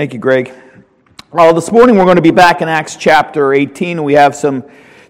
Thank you, Greg. Well, this morning we're going to be back in Acts chapter 18. We have some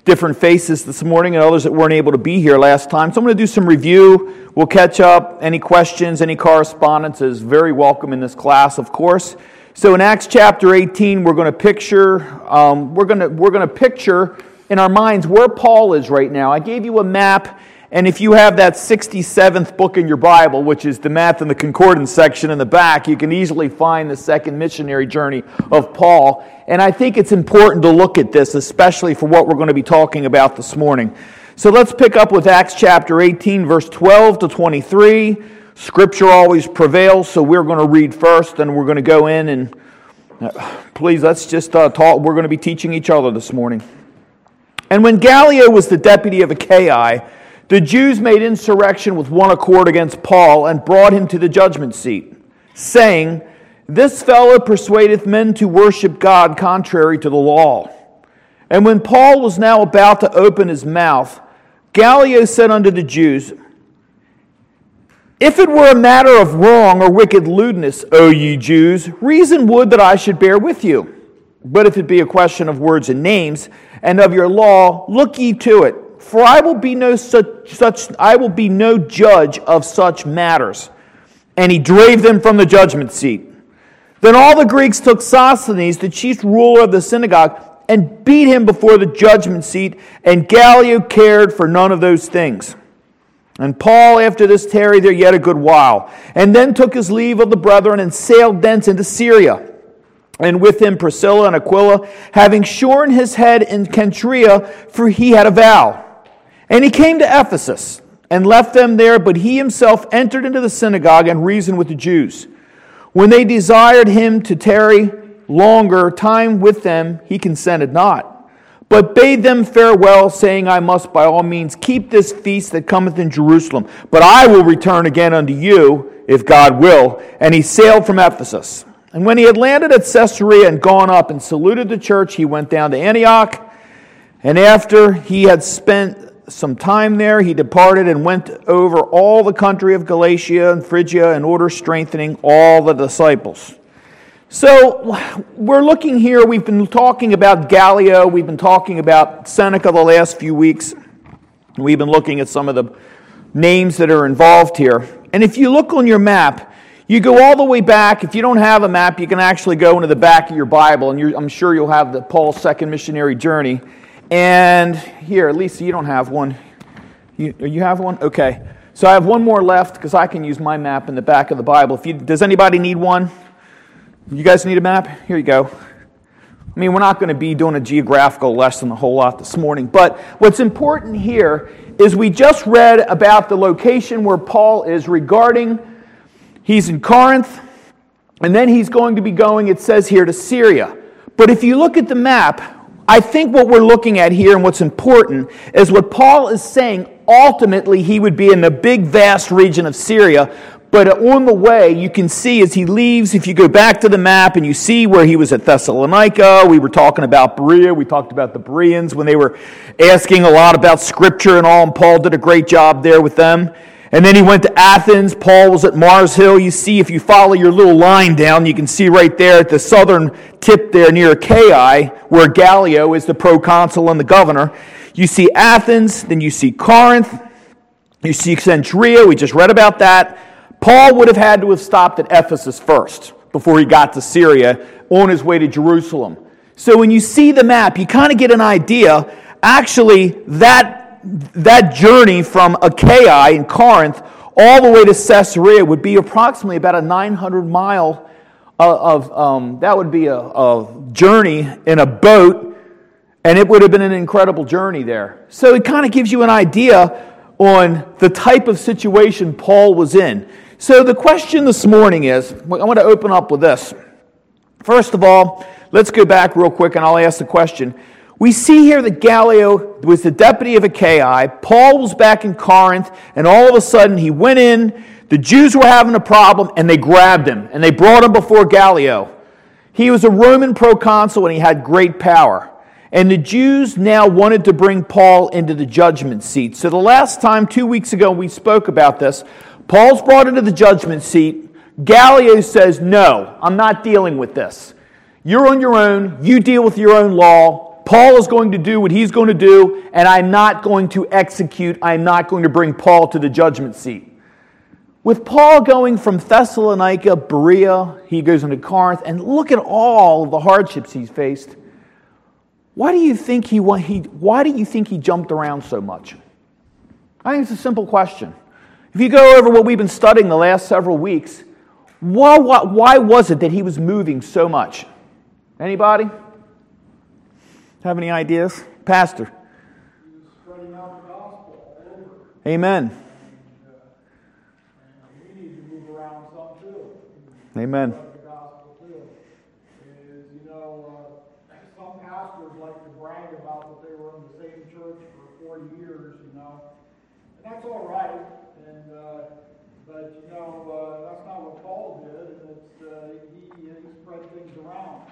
different faces this morning and others that weren't able to be here last time. So I'm going to do some review. We'll catch up. Any questions, any correspondence is very welcome in this class, of course. So in Acts chapter 18, we're going to picture, um, we're going to, we're going to picture in our minds where Paul is right now. I gave you a map and if you have that 67th book in your Bible, which is the math and the concordance section in the back, you can easily find the second missionary journey of Paul. And I think it's important to look at this, especially for what we're going to be talking about this morning. So let's pick up with Acts chapter 18, verse 12 to 23. Scripture always prevails, so we're going to read first, and we're going to go in and uh, please let's just uh, talk. We're going to be teaching each other this morning. And when Gallio was the deputy of Achaia, the Jews made insurrection with one accord against Paul and brought him to the judgment seat, saying, This fellow persuadeth men to worship God contrary to the law. And when Paul was now about to open his mouth, Gallio said unto the Jews, If it were a matter of wrong or wicked lewdness, O ye Jews, reason would that I should bear with you. But if it be a question of words and names, and of your law, look ye to it for I will be no such, such I will be no judge of such matters. And he drave them from the judgment seat. Then all the Greeks took Sosthenes, the chief ruler of the synagogue, and beat him before the judgment seat, and Gallio cared for none of those things. And Paul, after this, tarried there yet a good while, and then took his leave of the brethren and sailed thence into Syria and with him Priscilla and Aquila, having shorn his head in Cenchrea, for he had a vow. And he came to Ephesus and left them there, but he himself entered into the synagogue and reasoned with the Jews. When they desired him to tarry longer time with them, he consented not, but bade them farewell, saying, I must by all means keep this feast that cometh in Jerusalem, but I will return again unto you, if God will. And he sailed from Ephesus. And when he had landed at Caesarea and gone up and saluted the church, he went down to Antioch. And after he had spent some time there, he departed and went over all the country of Galatia and Phrygia in order strengthening all the disciples. So we're looking here, we've been talking about Gallio, we've been talking about Seneca the last few weeks. We've been looking at some of the names that are involved here. And if you look on your map, you go all the way back. If you don't have a map, you can actually go into the back of your Bible, and I'm sure you'll have the Paul's second missionary journey. And here, Lisa, you don't have one. You, you have one? Okay. So I have one more left because I can use my map in the back of the Bible. If you, does anybody need one? You guys need a map? Here you go. I mean, we're not going to be doing a geographical lesson a whole lot this morning, but what's important here is we just read about the location where Paul is regarding, he's in Corinth, and then he's going to be going, it says here, to Syria. But if you look at the map, I think what we're looking at here and what's important is what Paul is saying ultimately he would be in the big, vast region of Syria. But on the way, you can see as he leaves, if you go back to the map and you see where he was at Thessalonica, we were talking about Berea, we talked about the Bereans when they were asking a lot about scripture and all, and Paul did a great job there with them. And then he went to Athens. Paul was at Mars Hill. You see, if you follow your little line down, you can see right there at the southern tip there near Achaia, where Gallio is the proconsul and the governor. You see Athens, then you see Corinth, you see Cenchrea. We just read about that. Paul would have had to have stopped at Ephesus first before he got to Syria on his way to Jerusalem. So when you see the map, you kind of get an idea. Actually, that that journey from Achaia in Corinth all the way to Caesarea would be approximately about a 900 mile uh, of, um, that would be a, a journey in a boat, and it would have been an incredible journey there. So it kind of gives you an idea on the type of situation Paul was in. So the question this morning is I want to open up with this. First of all, let's go back real quick and I'll ask the question we see here that Gallio was the deputy of Achaia. Paul was back in Corinth, and all of a sudden he went in. The Jews were having a problem, and they grabbed him, and they brought him before Gallio. He was a Roman proconsul, and he had great power. And the Jews now wanted to bring Paul into the judgment seat. So the last time, two weeks ago, we spoke about this. Paul's brought into the judgment seat. Gallio says, No, I'm not dealing with this. You're on your own. You deal with your own law. Paul is going to do what he's going to do, and I'm not going to execute. I'm not going to bring Paul to the judgment seat. With Paul going from Thessalonica, Berea, he goes into Corinth, and look at all the hardships he's faced. Why do you think he, why do you think he jumped around so much? I think it's a simple question. If you go over what we've been studying the last several weeks, why, why, why was it that he was moving so much? Anybody? Have any ideas? Pastor. Amen. Amen. that's all right, and, uh, but, you know, that's not what Paul did, and it's, he spread things around.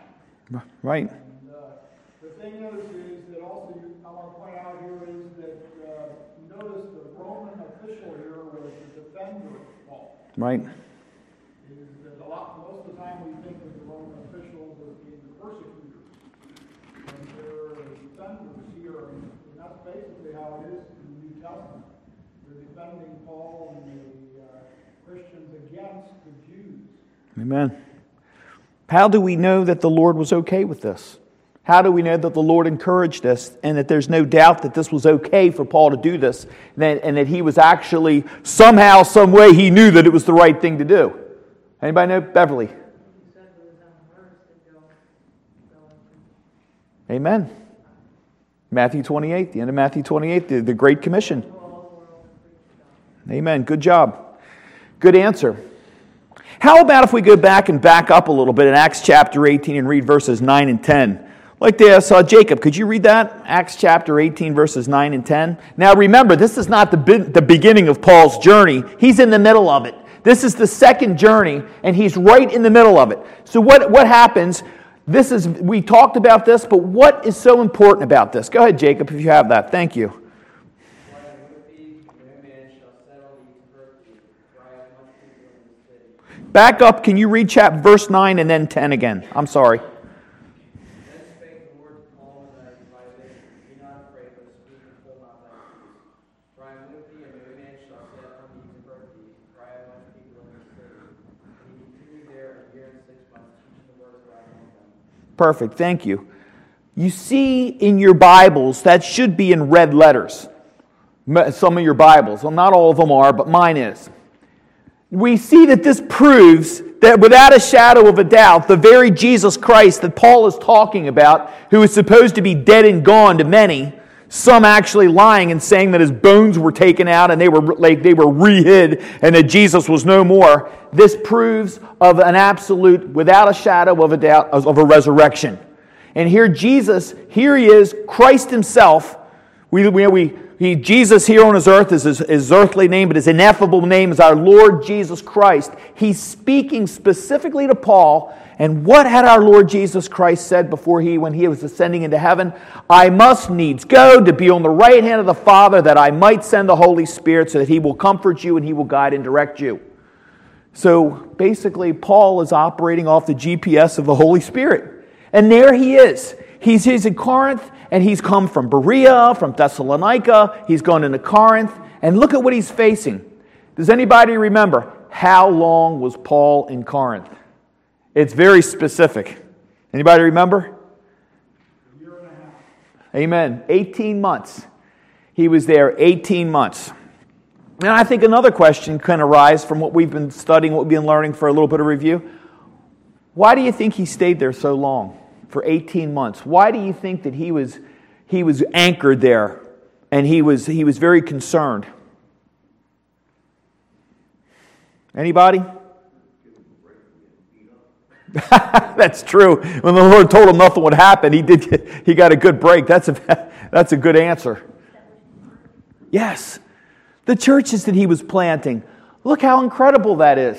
Right. And, uh, the thing is, is that also, you, I want to point out here is that, uh, notice the Roman official here was the defender of Paul. Right. Most of the time we think the the. And that's basically how it is in the New Testament defending Paul and the Christians against the Jews. Amen. How do we know that the Lord was okay with this? How do we know that the Lord encouraged us and that there's no doubt that this was okay for Paul to do this and that, and that he was actually somehow, some way, he knew that it was the right thing to do? Anybody know? Beverly. Amen. Matthew 28, the end of Matthew 28, the, the Great Commission. Amen. Good job. Good answer. How about if we go back and back up a little bit in Acts chapter 18 and read verses 9 and 10? Like this, uh, Jacob, could you read that? Acts chapter 18, verses 9 and 10. Now remember, this is not the, be- the beginning of Paul's journey, he's in the middle of it. This is the second journey, and he's right in the middle of it. So, what, what happens? This is, we talked about this, but what is so important about this? Go ahead, Jacob, if you have that. Thank you. Back up, can you read chapter verse 9 and then 10 again? I'm sorry. Perfect, thank you. You see in your Bibles, that should be in red letters. Some of your Bibles. Well, not all of them are, but mine is we see that this proves that without a shadow of a doubt, the very Jesus Christ that Paul is talking about, who is supposed to be dead and gone to many, some actually lying and saying that his bones were taken out and they were like they were rehid and that Jesus was no more. This proves of an absolute, without a shadow of a doubt, of a resurrection. And here Jesus, here he is, Christ himself. We, we, we he, Jesus here on his earth is his, his earthly name, but his ineffable name is our Lord Jesus Christ. He's speaking specifically to Paul. And what had our Lord Jesus Christ said before he, when he was ascending into heaven? I must needs go to be on the right hand of the Father that I might send the Holy Spirit so that he will comfort you and he will guide and direct you. So basically, Paul is operating off the GPS of the Holy Spirit. And there he is. He's, he's in Corinth and he's come from Berea, from Thessalonica, he's gone into Corinth, and look at what he's facing. Does anybody remember how long was Paul in Corinth? It's very specific. Anybody remember? A year and a half. Amen. 18 months. He was there 18 months. And I think another question can arise from what we've been studying, what we've been learning for a little bit of review. Why do you think he stayed there so long? For 18 months. Why do you think that he was, he was anchored there and he was, he was very concerned? Anybody? that's true. When the Lord told him nothing would happen, he did. Get, he got a good break. That's a that's a good answer. Yes, the churches that he was planting. Look how incredible that is.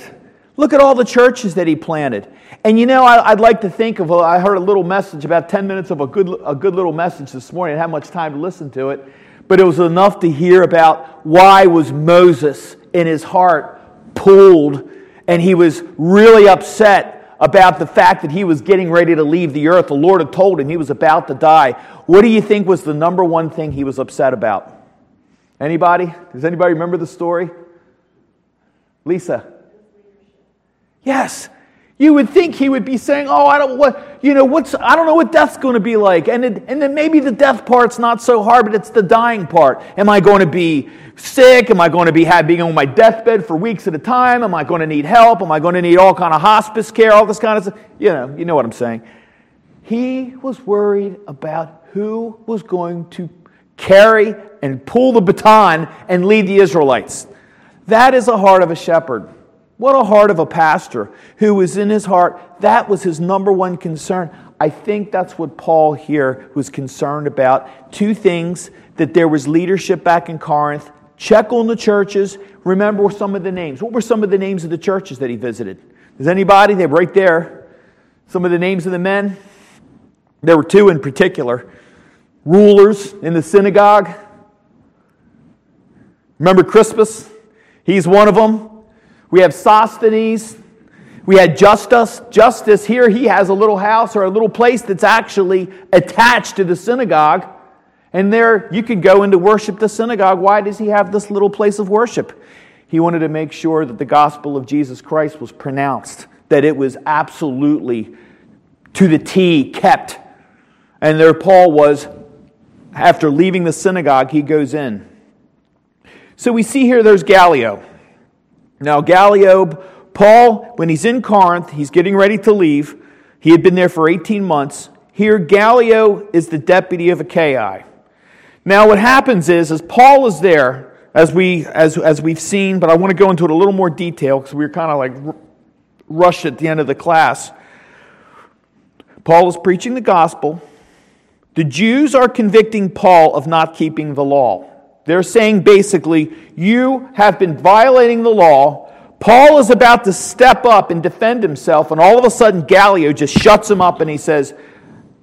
Look at all the churches that he planted. And you know, I, would like to think of, well, I heard a little message, about 10 minutes of a good, a good little message this morning. I didn't have much time to listen to it, but it was enough to hear about why was Moses in his heart pulled and he was really upset about the fact that he was getting ready to leave the earth. The Lord had told him he was about to die. What do you think was the number one thing he was upset about? Anybody? Does anybody remember the story? Lisa. Yes. You would think he would be saying, "Oh, I don't what you know what's I don't know what death's going to be like," and it, and then maybe the death part's not so hard, but it's the dying part. Am I going to be sick? Am I going to be being on my deathbed for weeks at a time? Am I going to need help? Am I going to need all kind of hospice care? All this kind of stuff. You know, you know what I'm saying. He was worried about who was going to carry and pull the baton and lead the Israelites. That is the heart of a shepherd. What a heart of a pastor who was in his heart, that was his number one concern. I think that's what Paul here was concerned about. Two things that there was leadership back in Corinth. Check on the churches. Remember some of the names. What were some of the names of the churches that he visited? Does anybody? They're right there. Some of the names of the men. There were two in particular rulers in the synagogue. Remember Crispus? He's one of them. We have Sosthenes. We had Justus. Justice here, he has a little house or a little place that's actually attached to the synagogue. And there you could go in to worship the synagogue. Why does he have this little place of worship? He wanted to make sure that the gospel of Jesus Christ was pronounced, that it was absolutely to the T kept. And there Paul was, after leaving the synagogue, he goes in. So we see here there's Gallio. Now, Gallio, Paul, when he's in Corinth, he's getting ready to leave. He had been there for 18 months. Here, Gallio is the deputy of Achaia. Now, what happens is, as Paul is there, as, we, as, as we've seen, but I want to go into it a little more detail because we were kind of like rushed at the end of the class. Paul is preaching the gospel. The Jews are convicting Paul of not keeping the law. They're saying basically, you have been violating the law. Paul is about to step up and defend himself, and all of a sudden, Gallio just shuts him up and he says,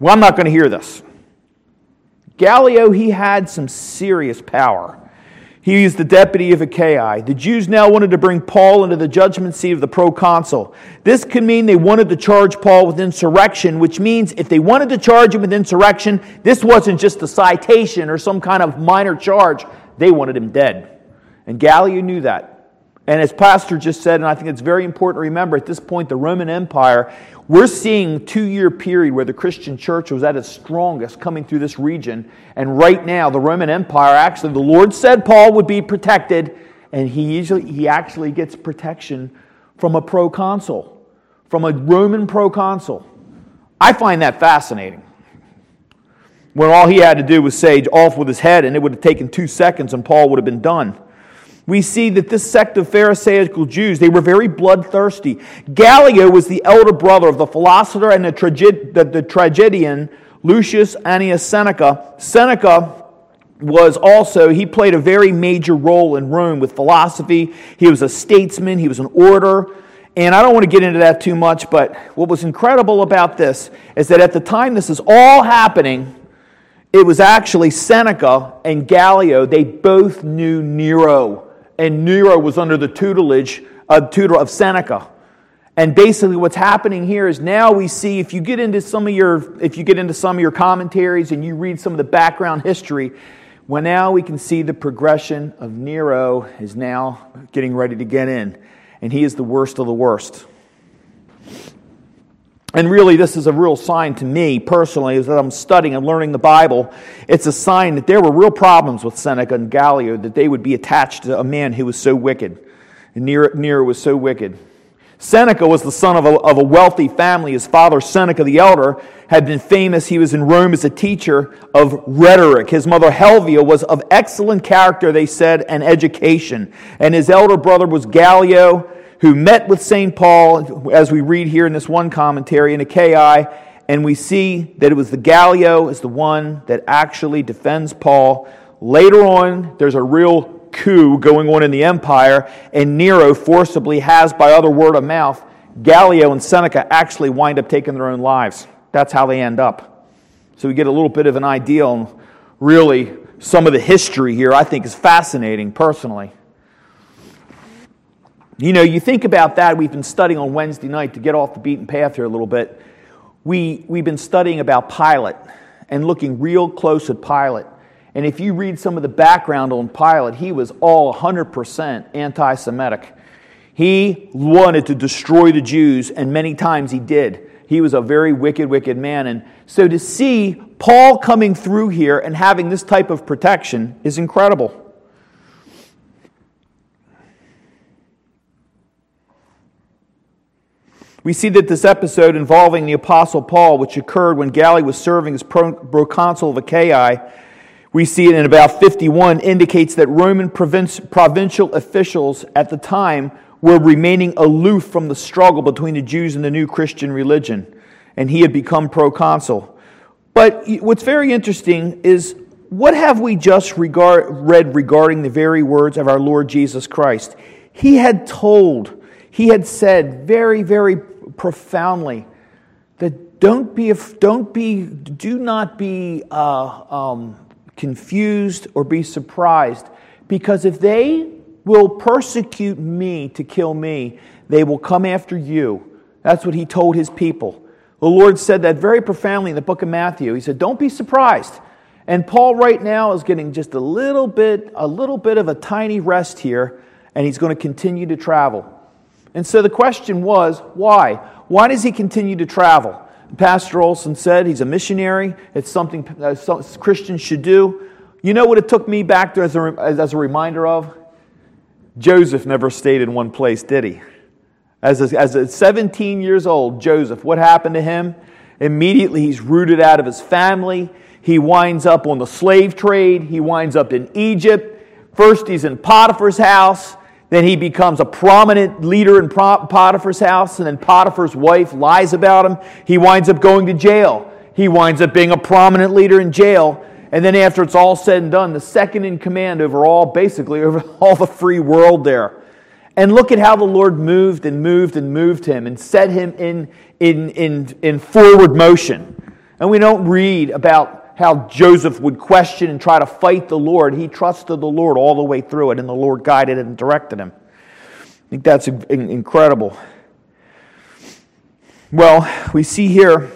Well, I'm not going to hear this. Gallio, he had some serious power. He was the deputy of Achaia. The Jews now wanted to bring Paul into the judgment seat of the proconsul. This could mean they wanted to charge Paul with insurrection, which means if they wanted to charge him with insurrection, this wasn't just a citation or some kind of minor charge. They wanted him dead. And Gallio knew that. And as Pastor just said, and I think it's very important to remember at this point, the Roman Empire, we're seeing two year period where the Christian church was at its strongest coming through this region. And right now, the Roman Empire actually, the Lord said Paul would be protected, and he, usually, he actually gets protection from a proconsul, from a Roman proconsul. I find that fascinating. When all he had to do was say off with his head, and it would have taken two seconds, and Paul would have been done we see that this sect of Pharisaical Jews, they were very bloodthirsty. Gallio was the elder brother of the philosopher and the, traged- the, the tragedian Lucius Annaeus Seneca. Seneca was also, he played a very major role in Rome with philosophy. He was a statesman, he was an orator. And I don't want to get into that too much, but what was incredible about this is that at the time this is all happening, it was actually Seneca and Gallio, they both knew Nero and Nero was under the tutelage, uh, tutor of Seneca. And basically, what's happening here is now we see if you get into some of your if you get into some of your commentaries and you read some of the background history, well, now we can see the progression of Nero is now getting ready to get in, and he is the worst of the worst. And really, this is a real sign to me personally, is that I'm studying and learning the Bible. It's a sign that there were real problems with Seneca and Gallio, that they would be attached to a man who was so wicked. And Nero, Nero was so wicked. Seneca was the son of a, of a wealthy family. His father, Seneca the elder, had been famous. He was in Rome as a teacher of rhetoric. His mother, Helvia, was of excellent character, they said, and education. And his elder brother was Gallio who met with St. Paul, as we read here in this one commentary in Achaia, and we see that it was the Gallio is the one that actually defends Paul. Later on, there's a real coup going on in the empire, and Nero forcibly has, by other word of mouth, Gallio and Seneca actually wind up taking their own lives. That's how they end up. So we get a little bit of an idea on really some of the history here, I think is fascinating personally. You know, you think about that. We've been studying on Wednesday night to get off the beaten path here a little bit. We, we've been studying about Pilate and looking real close at Pilate. And if you read some of the background on Pilate, he was all 100% anti Semitic. He wanted to destroy the Jews, and many times he did. He was a very wicked, wicked man. And so to see Paul coming through here and having this type of protection is incredible. We see that this episode involving the Apostle Paul, which occurred when Gallio was serving as proconsul of Achaia, we see it in about 51, indicates that Roman provincial officials at the time were remaining aloof from the struggle between the Jews and the new Christian religion, and he had become proconsul. But what's very interesting is what have we just regard, read regarding the very words of our Lord Jesus Christ? He had told, he had said very, very profoundly that don't be, don't be, do not be uh, um, confused or be surprised, because if they will persecute me to kill me, they will come after you. That's what he told his people. The Lord said that very profoundly in the book of Matthew. He said, Don't be surprised. And Paul right now is getting just a little bit, a little bit of a tiny rest here, and he's going to continue to travel. And so the question was, why? Why does he continue to travel? Pastor Olson said he's a missionary. It's something uh, Christians should do. You know what it took me back there as a, as a reminder of? Joseph never stayed in one place, did he? As a, as a 17 years old, Joseph, what happened to him? Immediately, he's rooted out of his family. He winds up on the slave trade. He winds up in Egypt. First, he's in Potiphar's house. Then he becomes a prominent leader in Potiphar's house, and then Potiphar's wife lies about him. He winds up going to jail. He winds up being a prominent leader in jail. And then, after it's all said and done, the second in command over all, basically, over all the free world there. And look at how the Lord moved and moved and moved him and set him in, in, in, in forward motion. And we don't read about how Joseph would question and try to fight the Lord. He trusted the Lord all the way through it, and the Lord guided and directed him. I think that's incredible. Well, we see here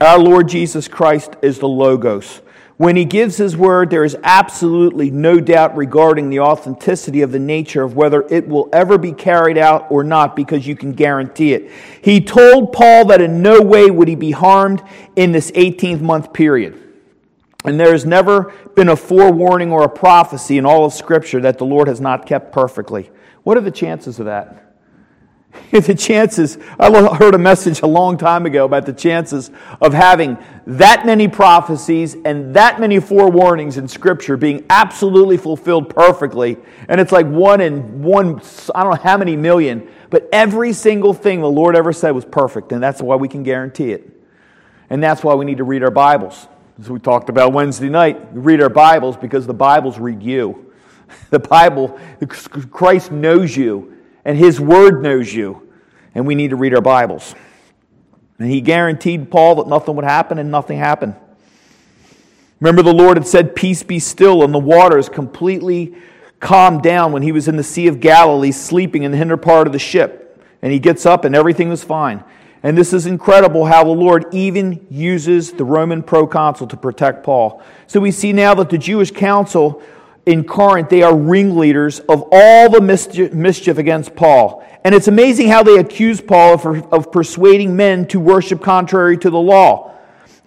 our Lord Jesus Christ is the Logos. When he gives his word, there is absolutely no doubt regarding the authenticity of the nature of whether it will ever be carried out or not because you can guarantee it. He told Paul that in no way would he be harmed in this 18th month period. And there has never been a forewarning or a prophecy in all of Scripture that the Lord has not kept perfectly. What are the chances of that? the chances, I heard a message a long time ago about the chances of having that many prophecies and that many forewarnings in Scripture being absolutely fulfilled perfectly. And it's like one in one, I don't know how many million, but every single thing the Lord ever said was perfect. And that's why we can guarantee it. And that's why we need to read our Bibles. As we talked about Wednesday night, we read our Bibles because the Bibles read you. The Bible, Christ knows you and His Word knows you, and we need to read our Bibles. And He guaranteed Paul that nothing would happen, and nothing happened. Remember, the Lord had said, Peace be still, and the waters completely calmed down when he was in the Sea of Galilee sleeping in the hinder part of the ship. And he gets up, and everything was fine. And this is incredible how the Lord even uses the Roman proconsul to protect Paul. So we see now that the Jewish council in Corinth, they are ringleaders of all the mischief against Paul. And it's amazing how they accuse Paul of, of persuading men to worship contrary to the law.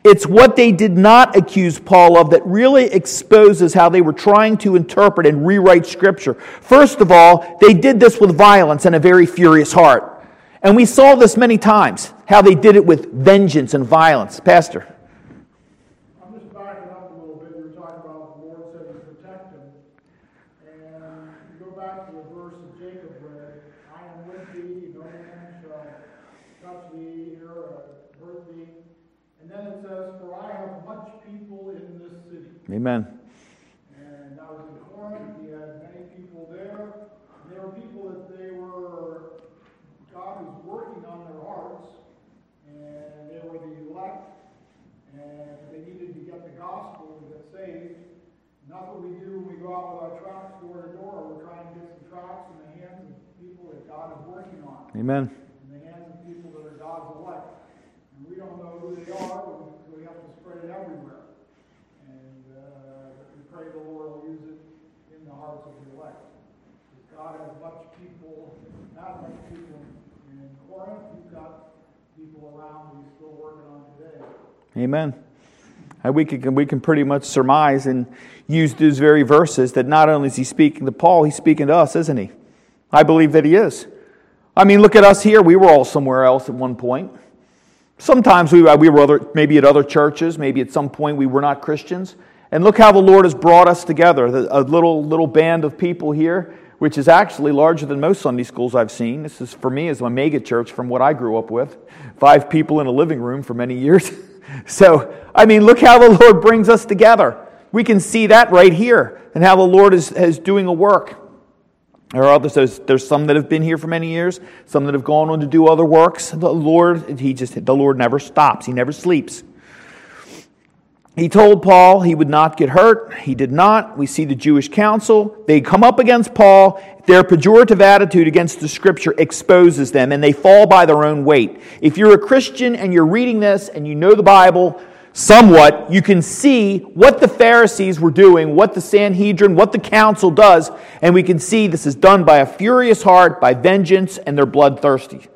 It's what they did not accuse Paul of that really exposes how they were trying to interpret and rewrite Scripture. First of all, they did this with violence and a very furious heart. And we saw this many times, how they did it with vengeance and violence. Pastor. Amen. And I was in Corinth. He had many people there. And there were people that they were, God was working on their hearts. And they were the elect. And they needed to get the gospel to get saved. And that's what we do when we go out with our tracts door to door. We're trying to get some tracts in the hands of people Amen. in the hands of people that are God's elect. And we don't know who they are, but we, so we have to spread it everywhere. And uh, we pray the Lord will use it in the hearts of the elect. Because God has much people, not much people in Corinth. You've got people around that He's still working on today. Amen. And we can, we can pretty much surmise and use these very verses that not only is he speaking to Paul, he's speaking to us, isn't he? I believe that he is. I mean, look at us here. We were all somewhere else at one point. Sometimes we, uh, we were other, maybe at other churches, maybe at some point we were not Christians. And look how the Lord has brought us together. A little, little band of people here, which is actually larger than most Sunday schools I've seen. This is, for me, is a mega church from what I grew up with. Five people in a living room for many years. so, I mean, look how the Lord brings us together. We can see that right here and how the Lord is, is doing a work. There are others, there's, there's some that have been here for many years, some that have gone on to do other works. The Lord, he just, the Lord never stops. He never sleeps. He told Paul he would not get hurt. He did not. We see the Jewish council. They come up against Paul. Their pejorative attitude against the scripture exposes them, and they fall by their own weight. If you're a Christian and you're reading this and you know the Bible somewhat, you can see what the Pharisees were doing, what the Sanhedrin, what the council does, and we can see this is done by a furious heart, by vengeance, and they're bloodthirsty.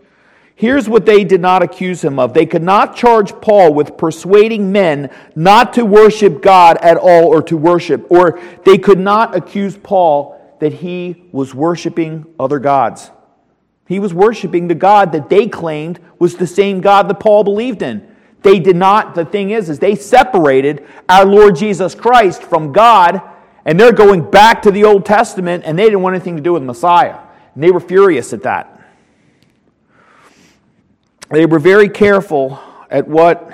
Here's what they did not accuse him of. They could not charge Paul with persuading men not to worship God at all or to worship, or they could not accuse Paul that he was worshiping other gods. He was worshiping the God that they claimed was the same God that Paul believed in. They did not, the thing is, is they separated our Lord Jesus Christ from God, and they're going back to the Old Testament, and they didn't want anything to do with Messiah. And they were furious at that. They were very careful at what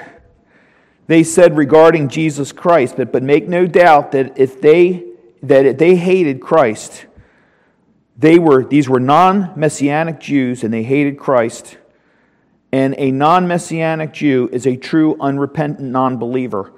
they said regarding Jesus Christ, but, but make no doubt that if they that if they hated Christ, they were these were non-messianic Jews and they hated Christ. And a non-messianic Jew is a true unrepentant non-believer.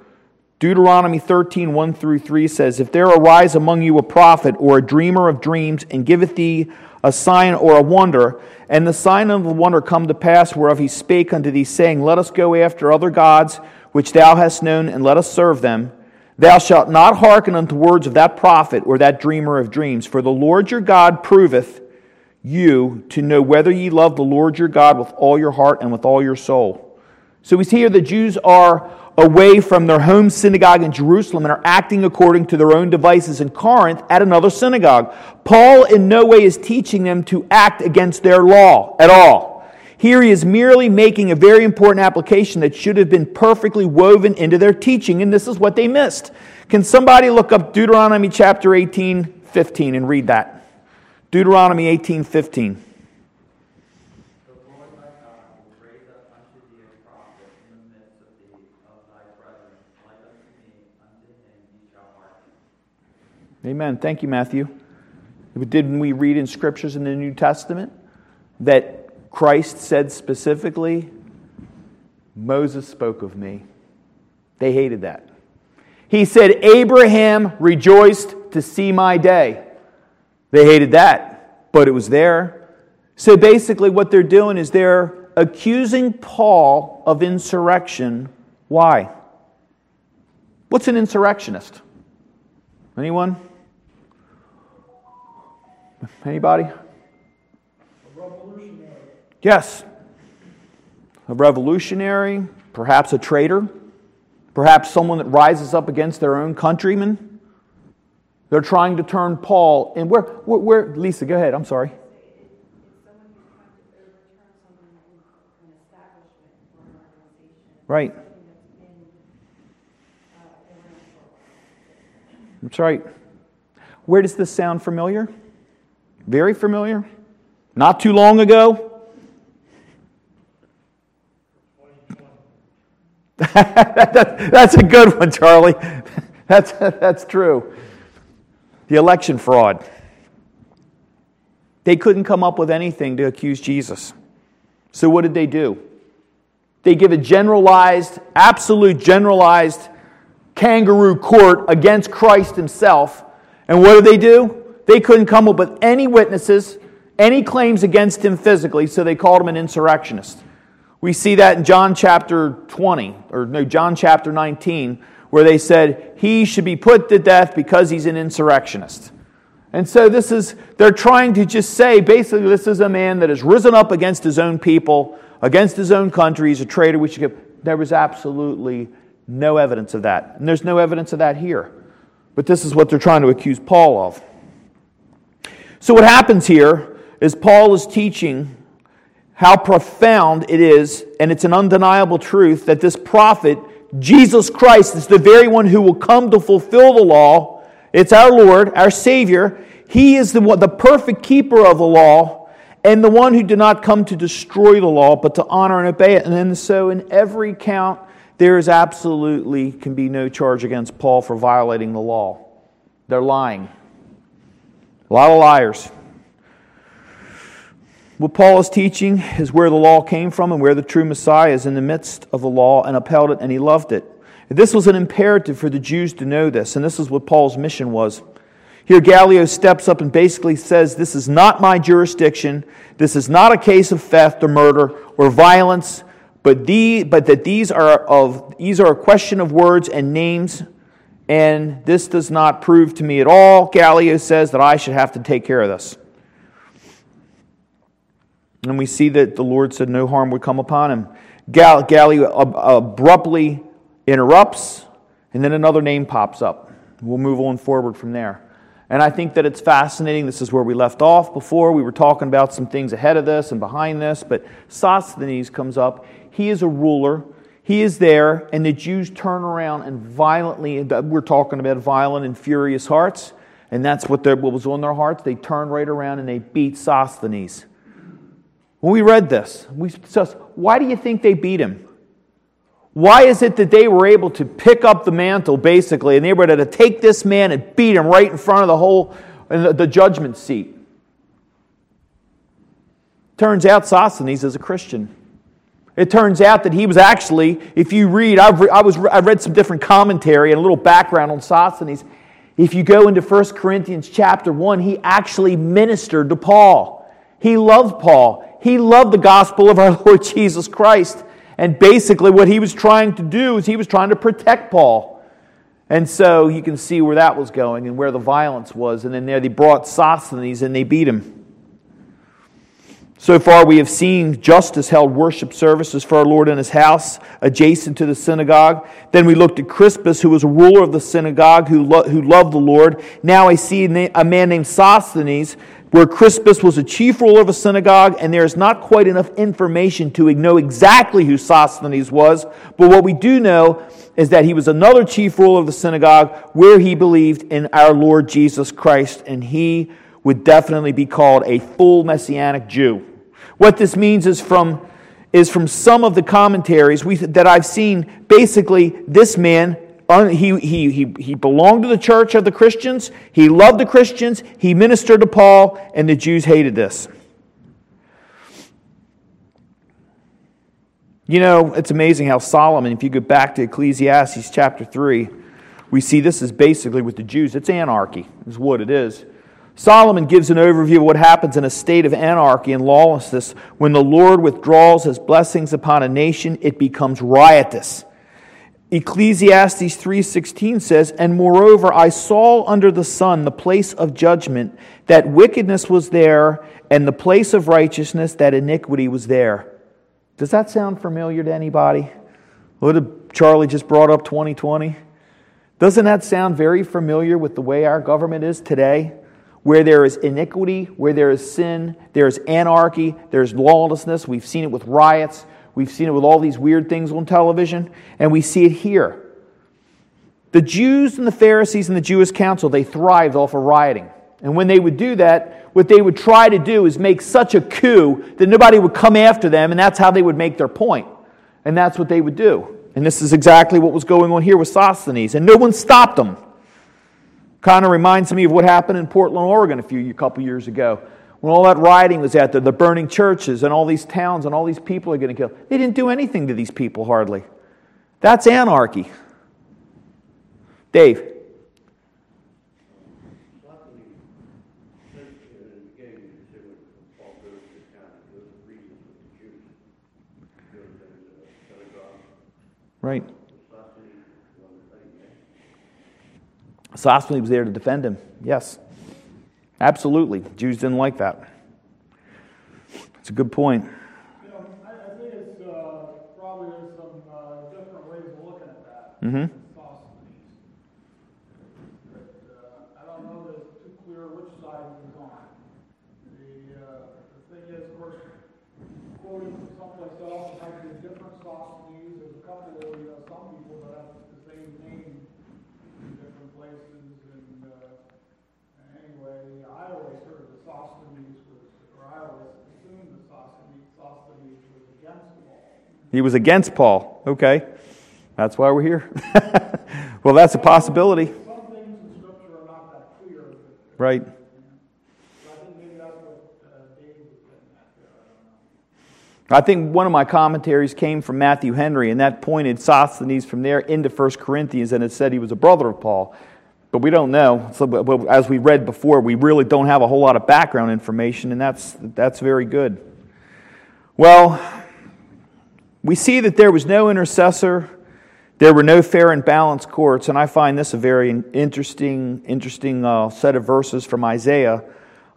Deuteronomy 13, 1 through 3 says, If there arise among you a prophet or a dreamer of dreams, and giveth thee a sign or a wonder, and the sign of the wonder come to pass whereof he spake unto thee, saying, Let us go after other gods which thou hast known, and let us serve them. Thou shalt not hearken unto words of that prophet or that dreamer of dreams, for the Lord your God proveth you to know whether ye love the Lord your God with all your heart and with all your soul. So we see here the Jews are away from their home synagogue in Jerusalem and are acting according to their own devices in Corinth at another synagogue. Paul in no way is teaching them to act against their law at all. Here he is merely making a very important application that should have been perfectly woven into their teaching, and this is what they missed. Can somebody look up Deuteronomy chapter 18, 15 and read that? Deuteronomy 18, 15. Amen. Thank you, Matthew. Didn't we read in scriptures in the New Testament that Christ said specifically, Moses spoke of me? They hated that. He said, Abraham rejoiced to see my day. They hated that, but it was there. So basically, what they're doing is they're accusing Paul of insurrection. Why? What's an insurrectionist? Anyone? Anybody? A revolutionary. Yes. A revolutionary, perhaps a traitor, perhaps someone that rises up against their own countrymen. They're trying to turn Paul and where, where, where Lisa, go ahead. I'm sorry. Right. That's right. Where does this sound familiar? Very familiar? Not too long ago? that's a good one, Charlie. That's, that's true. The election fraud. They couldn't come up with anything to accuse Jesus. So, what did they do? They give a generalized, absolute generalized kangaroo court against Christ himself. And what do they do? They couldn't come up with any witnesses, any claims against him physically, so they called him an insurrectionist. We see that in John chapter 20, or no, John chapter 19, where they said he should be put to death because he's an insurrectionist. And so this is, they're trying to just say basically, this is a man that has risen up against his own people, against his own country. He's a traitor. We should give. There was absolutely no evidence of that. And there's no evidence of that here. But this is what they're trying to accuse Paul of. So what happens here is Paul is teaching how profound it is, and it's an undeniable truth that this prophet, Jesus Christ, is the very one who will come to fulfill the law. It's our Lord, our Savior. He is the, the perfect keeper of the law and the one who did not come to destroy the law, but to honor and obey it. And then, so in every count, there is absolutely can be no charge against Paul for violating the law. They're lying. A lot of liars. What Paul is teaching is where the law came from and where the true Messiah is in the midst of the law and upheld it and he loved it. This was an imperative for the Jews to know this, and this is what Paul's mission was. Here, Gallio steps up and basically says, This is not my jurisdiction. This is not a case of theft or murder or violence, but, the, but that these are, of, these are a question of words and names and this does not prove to me at all, Gallio says, that I should have to take care of this. And we see that the Lord said no harm would come upon him. Gallio abruptly interrupts, and then another name pops up. We'll move on forward from there. And I think that it's fascinating. This is where we left off before. We were talking about some things ahead of this and behind this, but Sosthenes comes up. He is a ruler he is there, and the Jews turn around and violently, we're talking about violent and furious hearts, and that's what, what was on their hearts. They turn right around and they beat Sosthenes. When we read this, we discussed, why do you think they beat him? Why is it that they were able to pick up the mantle, basically, and they were able to take this man and beat him right in front of the whole the judgment seat? Turns out Sosthenes is a Christian. It turns out that he was actually, if you read, I've, re- I was, I read some different commentary and a little background on Sosthenes. If you go into 1 Corinthians chapter 1, he actually ministered to Paul. He loved Paul. He loved the gospel of our Lord Jesus Christ. And basically, what he was trying to do is he was trying to protect Paul. And so you can see where that was going and where the violence was. And then there they brought Sosthenes and they beat him. So far, we have seen Justus held worship services for our Lord in his house adjacent to the synagogue. Then we looked at Crispus, who was a ruler of the synagogue who, lo- who loved the Lord. Now I see a man named Sosthenes, where Crispus was a chief ruler of a synagogue, and there is not quite enough information to know exactly who Sosthenes was. But what we do know is that he was another chief ruler of the synagogue where he believed in our Lord Jesus Christ, and he would definitely be called a full messianic Jew. What this means is from, is from some of the commentaries we, that I've seen, basically, this man, he, he, he, he belonged to the church of the Christians, he loved the Christians, he ministered to Paul, and the Jews hated this. You know, it's amazing how Solomon, if you go back to Ecclesiastes chapter 3, we see this is basically with the Jews. It's anarchy, is what it is. Solomon gives an overview of what happens in a state of anarchy and lawlessness. When the Lord withdraws his blessings upon a nation, it becomes riotous. Ecclesiastes 3:16 says, "And moreover I saw under the sun the place of judgment, that wickedness was there, and the place of righteousness, that iniquity was there." Does that sound familiar to anybody? What did Charlie just brought up 2020? Doesn't that sound very familiar with the way our government is today? Where there is iniquity, where there is sin, there's anarchy, there's lawlessness. We've seen it with riots, we've seen it with all these weird things on television, and we see it here. The Jews and the Pharisees and the Jewish council, they thrived off of rioting. And when they would do that, what they would try to do is make such a coup that nobody would come after them, and that's how they would make their point. And that's what they would do. And this is exactly what was going on here with Sosthenes. And no one stopped them. Kind of reminds me of what happened in Portland, Oregon a few a couple years ago when all that rioting was out there, the burning churches and all these towns and all these people are getting killed. They didn't do anything to these people hardly. That's anarchy. Dave. Right. Sosthenes was there to defend him. Yes. Absolutely. Jews didn't like that. It's a good point. You know, I, I think it's, uh, probably there's some, uh, different ways of looking at that. Mm-hmm. Sosthenes. But, uh, I don't know that it's too clear which side he was on. The, uh, the thing is, of course, quoting from someplace else, it might be a different Sosthenes, there's a couple, you know, some people that have the same name in different places, and, uh, anyway, I always heard that Sosthenes was, or I always assumed that Sosthenes, Sosthenes was against Paul. He was against Paul. Okay. That's why we're here. well, that's a possibility. Some things in Scripture are not that clear, Right. I think one of my commentaries came from Matthew Henry, and that pointed Sosthenes from there into 1 Corinthians, and it said he was a brother of Paul. But we don't know. So, as we read before, we really don't have a whole lot of background information, and that's, that's very good. Well, we see that there was no intercessor, there were no fair and balanced courts, and I find this a very interesting, interesting uh, set of verses from Isaiah.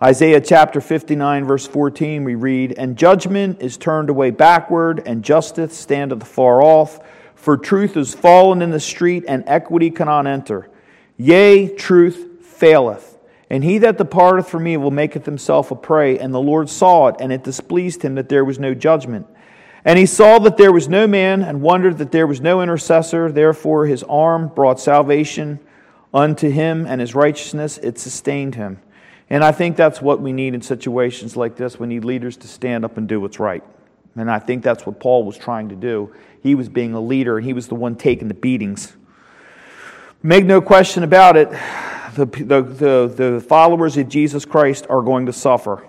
Isaiah chapter 59, verse 14, we read, And judgment is turned away backward, and justice standeth afar off. For truth is fallen in the street, and equity cannot enter. Yea, truth faileth. And he that departeth from evil maketh himself a prey. And the Lord saw it, and it displeased him that there was no judgment. And he saw that there was no man, and wondered that there was no intercessor. Therefore his arm brought salvation unto him, and his righteousness it sustained him. And I think that's what we need in situations like this. We need leaders to stand up and do what's right. And I think that's what Paul was trying to do. He was being a leader, and he was the one taking the beatings. Make no question about it, the, the, the, the followers of Jesus Christ are going to suffer.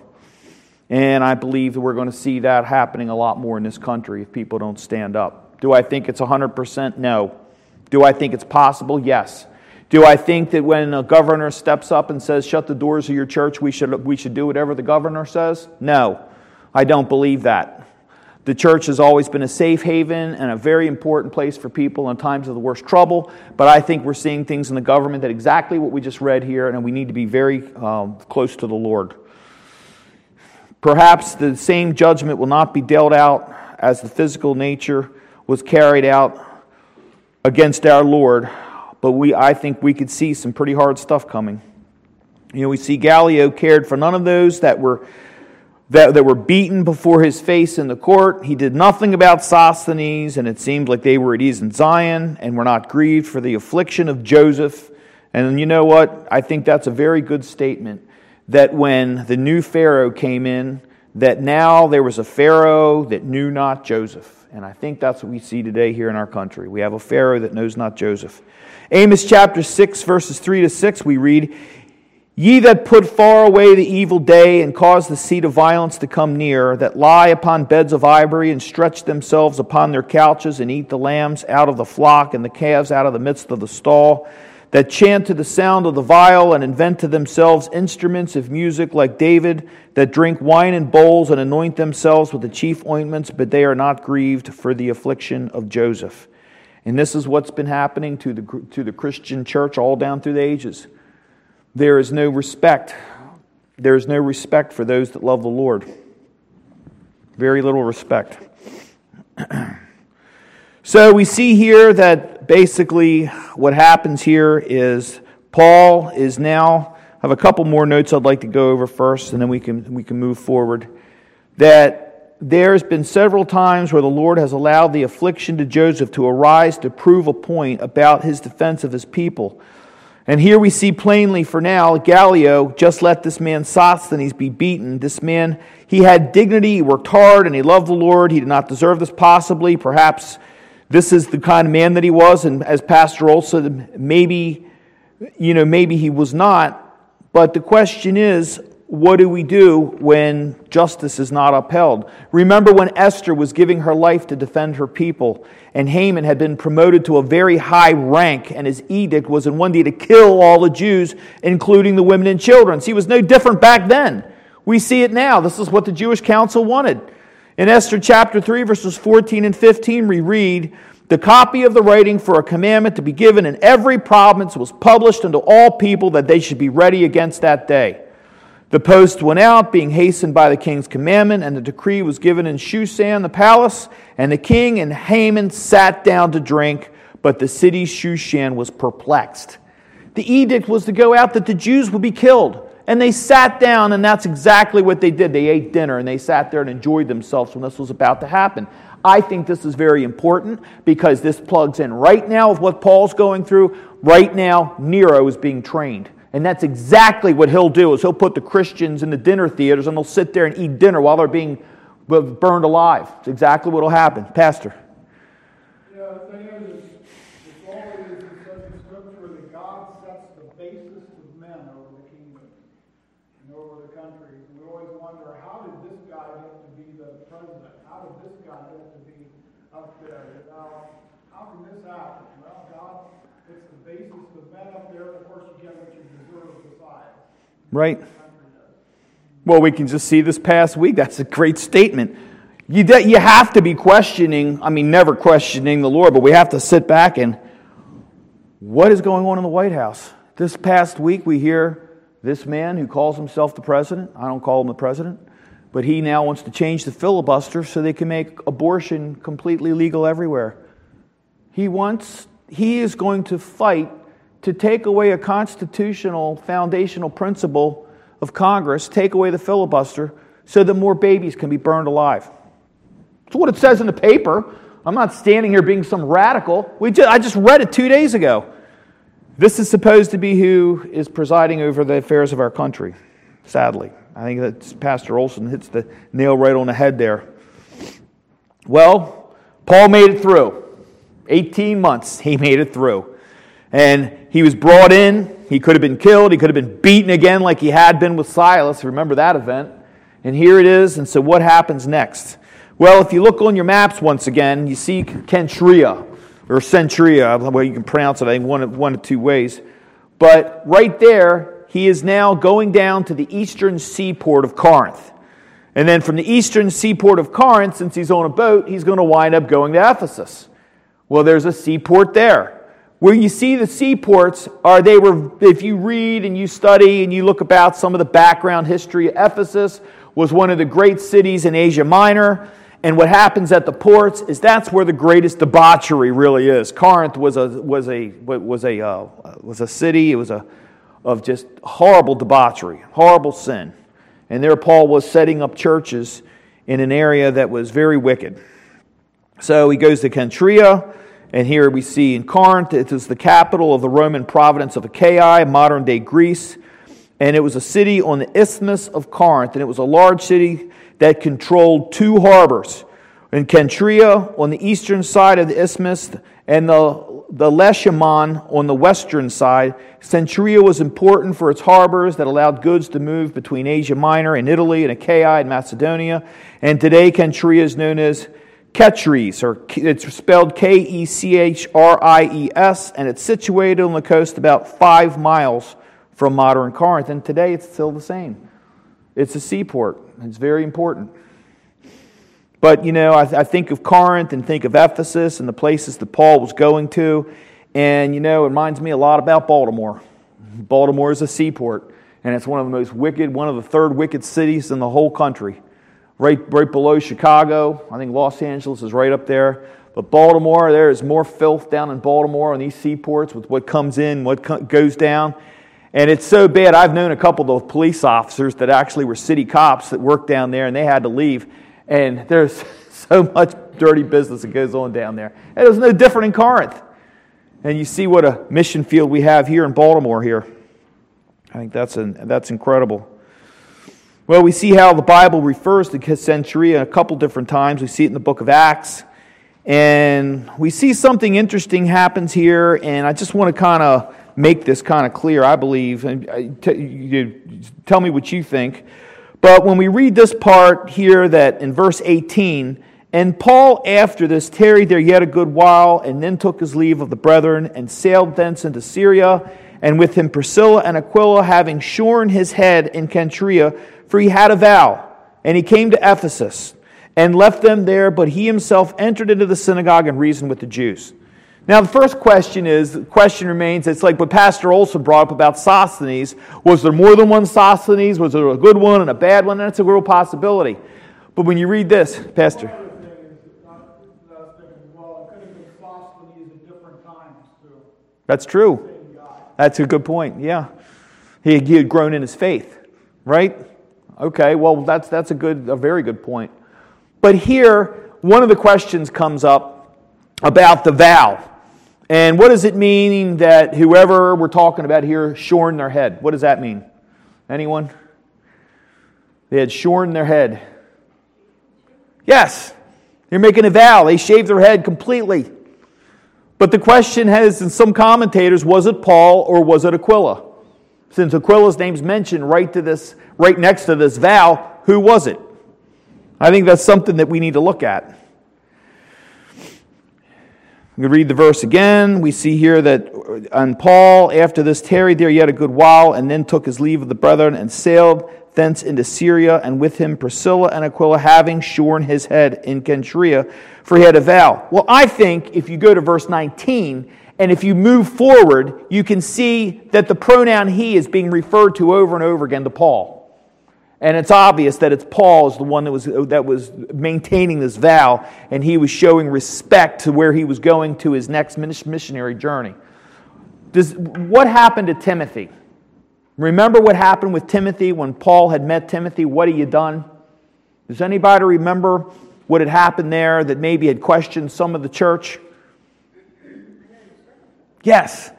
And I believe that we're going to see that happening a lot more in this country if people don't stand up. Do I think it's 100%? No. Do I think it's possible? Yes. Do I think that when a governor steps up and says, shut the doors of your church, we should, we should do whatever the governor says? No. I don't believe that. The church has always been a safe haven and a very important place for people in times of the worst trouble. But I think we're seeing things in the government that exactly what we just read here, and we need to be very um, close to the Lord. Perhaps the same judgment will not be dealt out as the physical nature was carried out against our Lord, but we, I think we could see some pretty hard stuff coming. You know, we see Gallio cared for none of those that were that, that were beaten before his face in the court. He did nothing about Sosthenes, and it seemed like they were at ease in Zion and were not grieved for the affliction of Joseph. And you know what? I think that's a very good statement that when the new Pharaoh came in, that now there was a Pharaoh that knew not Joseph. And I think that's what we see today here in our country. We have a Pharaoh that knows not Joseph. Amos chapter 6, verses 3 to 6, we read, Ye that put far away the evil day and cause the seat of violence to come near, that lie upon beds of ivory and stretch themselves upon their couches and eat the lambs out of the flock and the calves out of the midst of the stall, that chant to the sound of the viol and invent to themselves instruments of music like David, that drink wine in bowls and anoint themselves with the chief ointments, but they are not grieved for the affliction of Joseph. And this is what's been happening to the, to the Christian church all down through the ages. There is no respect. There is no respect for those that love the Lord. Very little respect. so we see here that basically what happens here is Paul is now. I have a couple more notes I'd like to go over first, and then we can, we can move forward. That there's been several times where the Lord has allowed the affliction to Joseph to arise to prove a point about his defense of his people. And here we see plainly for now, Gallio just let this man Sosthenes be beaten. This man, he had dignity, he worked hard, and he loved the Lord. He did not deserve this possibly. Perhaps this is the kind of man that he was, and as Pastor Olson, maybe, you know, maybe he was not. But the question is, what do we do when justice is not upheld? Remember when Esther was giving her life to defend her people, and Haman had been promoted to a very high rank, and his edict was in one day to kill all the Jews, including the women and children. See, he was no different back then. We see it now. This is what the Jewish council wanted. In Esther chapter 3, verses 14 and 15, we read The copy of the writing for a commandment to be given in every province was published unto all people that they should be ready against that day. The post went out, being hastened by the king's commandment, and the decree was given in Shushan the palace. And the king and Haman sat down to drink, but the city Shushan was perplexed. The edict was to go out that the Jews would be killed. And they sat down, and that's exactly what they did. They ate dinner and they sat there and enjoyed themselves when this was about to happen. I think this is very important because this plugs in right now with what Paul's going through. Right now, Nero is being trained. And that's exactly what he'll do is he'll put the Christians in the dinner theaters and they'll sit there and eat dinner while they're being burned alive. It's exactly what will happen. Pastor. Yeah, the thing is, it's always in such a scripture that God sets the basis of men over the kingdom and over the countries. We always wonder, how did this guy get to be the president? How did this guy get to be up there? Now, how can this happen? Well, God, it's the basis of men up there. Of course, you get what you deserve besides. Right. Well, we can just see this past week. That's a great statement. You, de- you have to be questioning, I mean, never questioning the Lord, but we have to sit back and what is going on in the White House? This past week, we hear this man who calls himself the president. I don't call him the president, but he now wants to change the filibuster so they can make abortion completely legal everywhere. He wants, he is going to fight to take away a constitutional foundational principle of Congress, take away the filibuster so that more babies can be burned alive. That's what it says in the paper. I'm not standing here being some radical. We just, I just read it two days ago. This is supposed to be who is presiding over the affairs of our country, sadly. I think that Pastor Olson hits the nail right on the head there. Well, Paul made it through. 18 months, he made it through. And he was brought in. He could have been killed. He could have been beaten again, like he had been with Silas. Remember that event? And here it is. And so, what happens next? Well, if you look on your maps once again, you see Kentria or Centria, well, you can pronounce it, I think, one, one of two ways. But right there, he is now going down to the eastern seaport of Corinth. And then from the eastern seaport of Corinth, since he's on a boat, he's going to wind up going to Ephesus. Well, there's a seaport there. Where you see the seaports are they were, if you read and you study and you look about some of the background history, Ephesus was one of the great cities in Asia Minor. And what happens at the ports is that's where the greatest debauchery really is. Corinth was a, was a, was a, uh, was a city, it was a, of just horrible debauchery, horrible sin. And there Paul was setting up churches in an area that was very wicked. So he goes to Kentria and here we see in Corinth, it is the capital of the Roman province of Achaia, modern day Greece. And it was a city on the Isthmus of Corinth. And it was a large city that controlled two harbors. In Kentria on the eastern side of the isthmus and the, the Lachaemon on the western side. Centuria was important for its harbors that allowed goods to move between Asia Minor and Italy and Achaia and Macedonia. And today, Kentria is known as Kechries, or it's spelled K E C H R I E S, and it's situated on the coast about five miles from modern Corinth. And today it's still the same. It's a seaport, it's very important. But, you know, I, I think of Corinth and think of Ephesus and the places that Paul was going to. And, you know, it reminds me a lot about Baltimore. Baltimore is a seaport, and it's one of the most wicked, one of the third wicked cities in the whole country right, right below Chicago. I think Los Angeles is right up there. But Baltimore, there is more filth down in Baltimore on these seaports with what comes in, what goes down. And it's so bad. I've known a couple of police officers that actually were city cops that worked down there and they had to leave. And there's so much dirty business that goes on down there. And it was no different in Corinth. And you see what a mission field we have here in Baltimore here. I think that's, an, that's incredible. Well, we see how the Bible refers to Centuria a couple different times. We see it in the book of Acts. And we see something interesting happens here, and I just want to kind of make this kind of clear, I believe. And uh, tell me what you think. But when we read this part here, that in verse 18, and Paul, after this, tarried there yet a good while, and then took his leave of the brethren, and sailed thence into Syria, and with him Priscilla and Aquila, having shorn his head in Kentria, for he had a vow. And he came to Ephesus. and left them there, but he himself entered into the synagogue and reasoned with the Jews. Now, the first question is the question remains it's like what Pastor Olson brought up about Sosthenes. Was there more than one Sosthenes? Was there a good one and a bad one? That's a real possibility. But when you read this, Pastor. That's true. That's a good point. Yeah. He had grown in his faith, right? Okay, well, that's, that's a, good, a very good point. But here, one of the questions comes up about the vow. And what does it mean that whoever we're talking about here shorn their head? What does that mean? Anyone? They had shorn their head. Yes, they're making a vow. They shaved their head completely. But the question has, in some commentators, was it Paul or was it Aquila? Since Aquila's name's mentioned right to this, right next to this vow, who was it? I think that's something that we need to look at. We read the verse again. We see here that on Paul, after this, tarried there yet a good while, and then took his leave of the brethren and sailed thence into Syria, and with him Priscilla and Aquila, having shorn his head in Cenchrea, for he had a vow. Well, I think if you go to verse 19, and if you move forward, you can see that the pronoun he is being referred to over and over again to Paul. And it's obvious that it's Paul is the one that was, that was maintaining this vow, and he was showing respect to where he was going to his next missionary journey. Does, what happened to Timothy? Remember what happened with Timothy when Paul had met Timothy? What had you done? Does anybody remember what had happened there that maybe had questioned some of the church? Yes.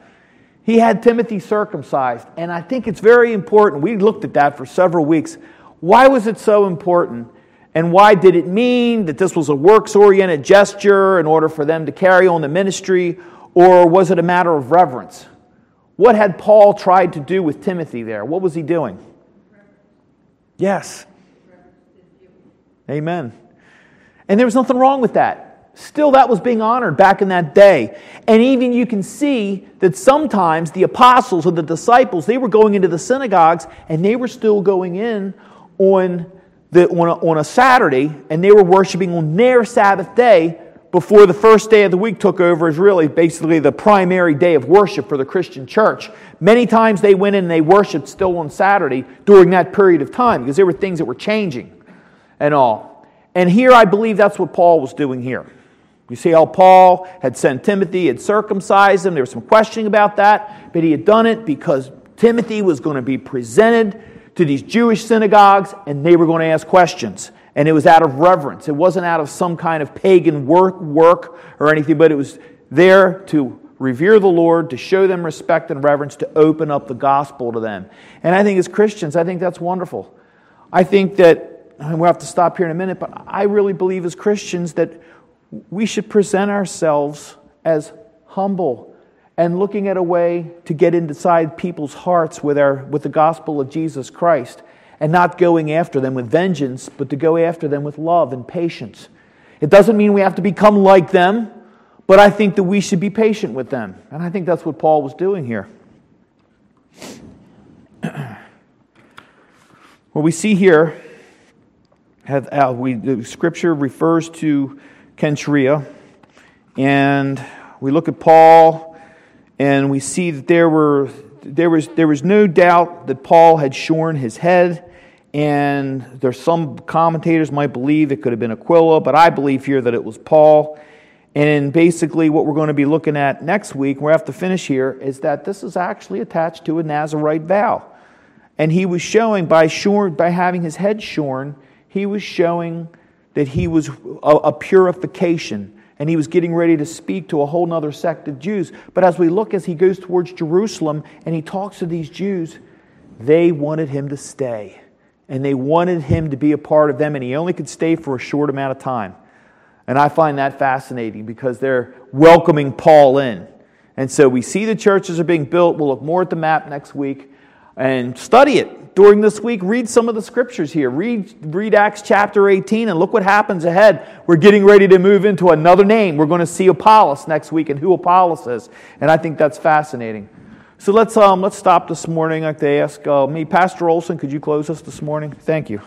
He had Timothy circumcised. And I think it's very important. We looked at that for several weeks. Why was it so important? And why did it mean that this was a works oriented gesture in order for them to carry on the ministry? Or was it a matter of reverence? What had Paul tried to do with Timothy there? What was he doing? Yes. Amen. And there was nothing wrong with that. Still, that was being honored back in that day. And even you can see that sometimes the apostles or the disciples, they were going into the synagogues and they were still going in on, the, on, a, on a Saturday and they were worshiping on their Sabbath day before the first day of the week took over as really basically the primary day of worship for the Christian church. Many times they went in and they worshiped still on Saturday during that period of time because there were things that were changing and all. And here I believe that's what Paul was doing here. You see how Paul had sent Timothy, had circumcised him. There was some questioning about that, but he had done it because Timothy was going to be presented to these Jewish synagogues and they were going to ask questions. And it was out of reverence. It wasn't out of some kind of pagan work, work or anything, but it was there to revere the Lord, to show them respect and reverence, to open up the gospel to them. And I think as Christians, I think that's wonderful. I think that, and we'll have to stop here in a minute, but I really believe as Christians that we should present ourselves as humble and looking at a way to get inside people's hearts with, our, with the gospel of Jesus Christ and not going after them with vengeance, but to go after them with love and patience. It doesn't mean we have to become like them, but I think that we should be patient with them. And I think that's what Paul was doing here. what we see here, have, uh, we, the scripture refers to Cenchrea. And we look at Paul and we see that there, were, there, was, there was no doubt that Paul had shorn his head. And there's some commentators might believe it could have been Aquila, but I believe here that it was Paul. And basically, what we're going to be looking at next week, we have to finish here, is that this is actually attached to a Nazarite vow. And he was showing by, shorn, by having his head shorn, he was showing that he was a, a purification and he was getting ready to speak to a whole other sect of Jews. But as we look as he goes towards Jerusalem and he talks to these Jews, they wanted him to stay. And they wanted him to be a part of them, and he only could stay for a short amount of time. And I find that fascinating because they're welcoming Paul in. And so we see the churches are being built. We'll look more at the map next week and study it during this week, read some of the scriptures here. Read, read Acts chapter 18 and look what happens ahead. We're getting ready to move into another name. We're going to see Apollos next week and who Apollos is. And I think that's fascinating. So let's, um, let's stop this morning. I'd like to ask uh, me, Pastor Olson, could you close us this morning? Thank you.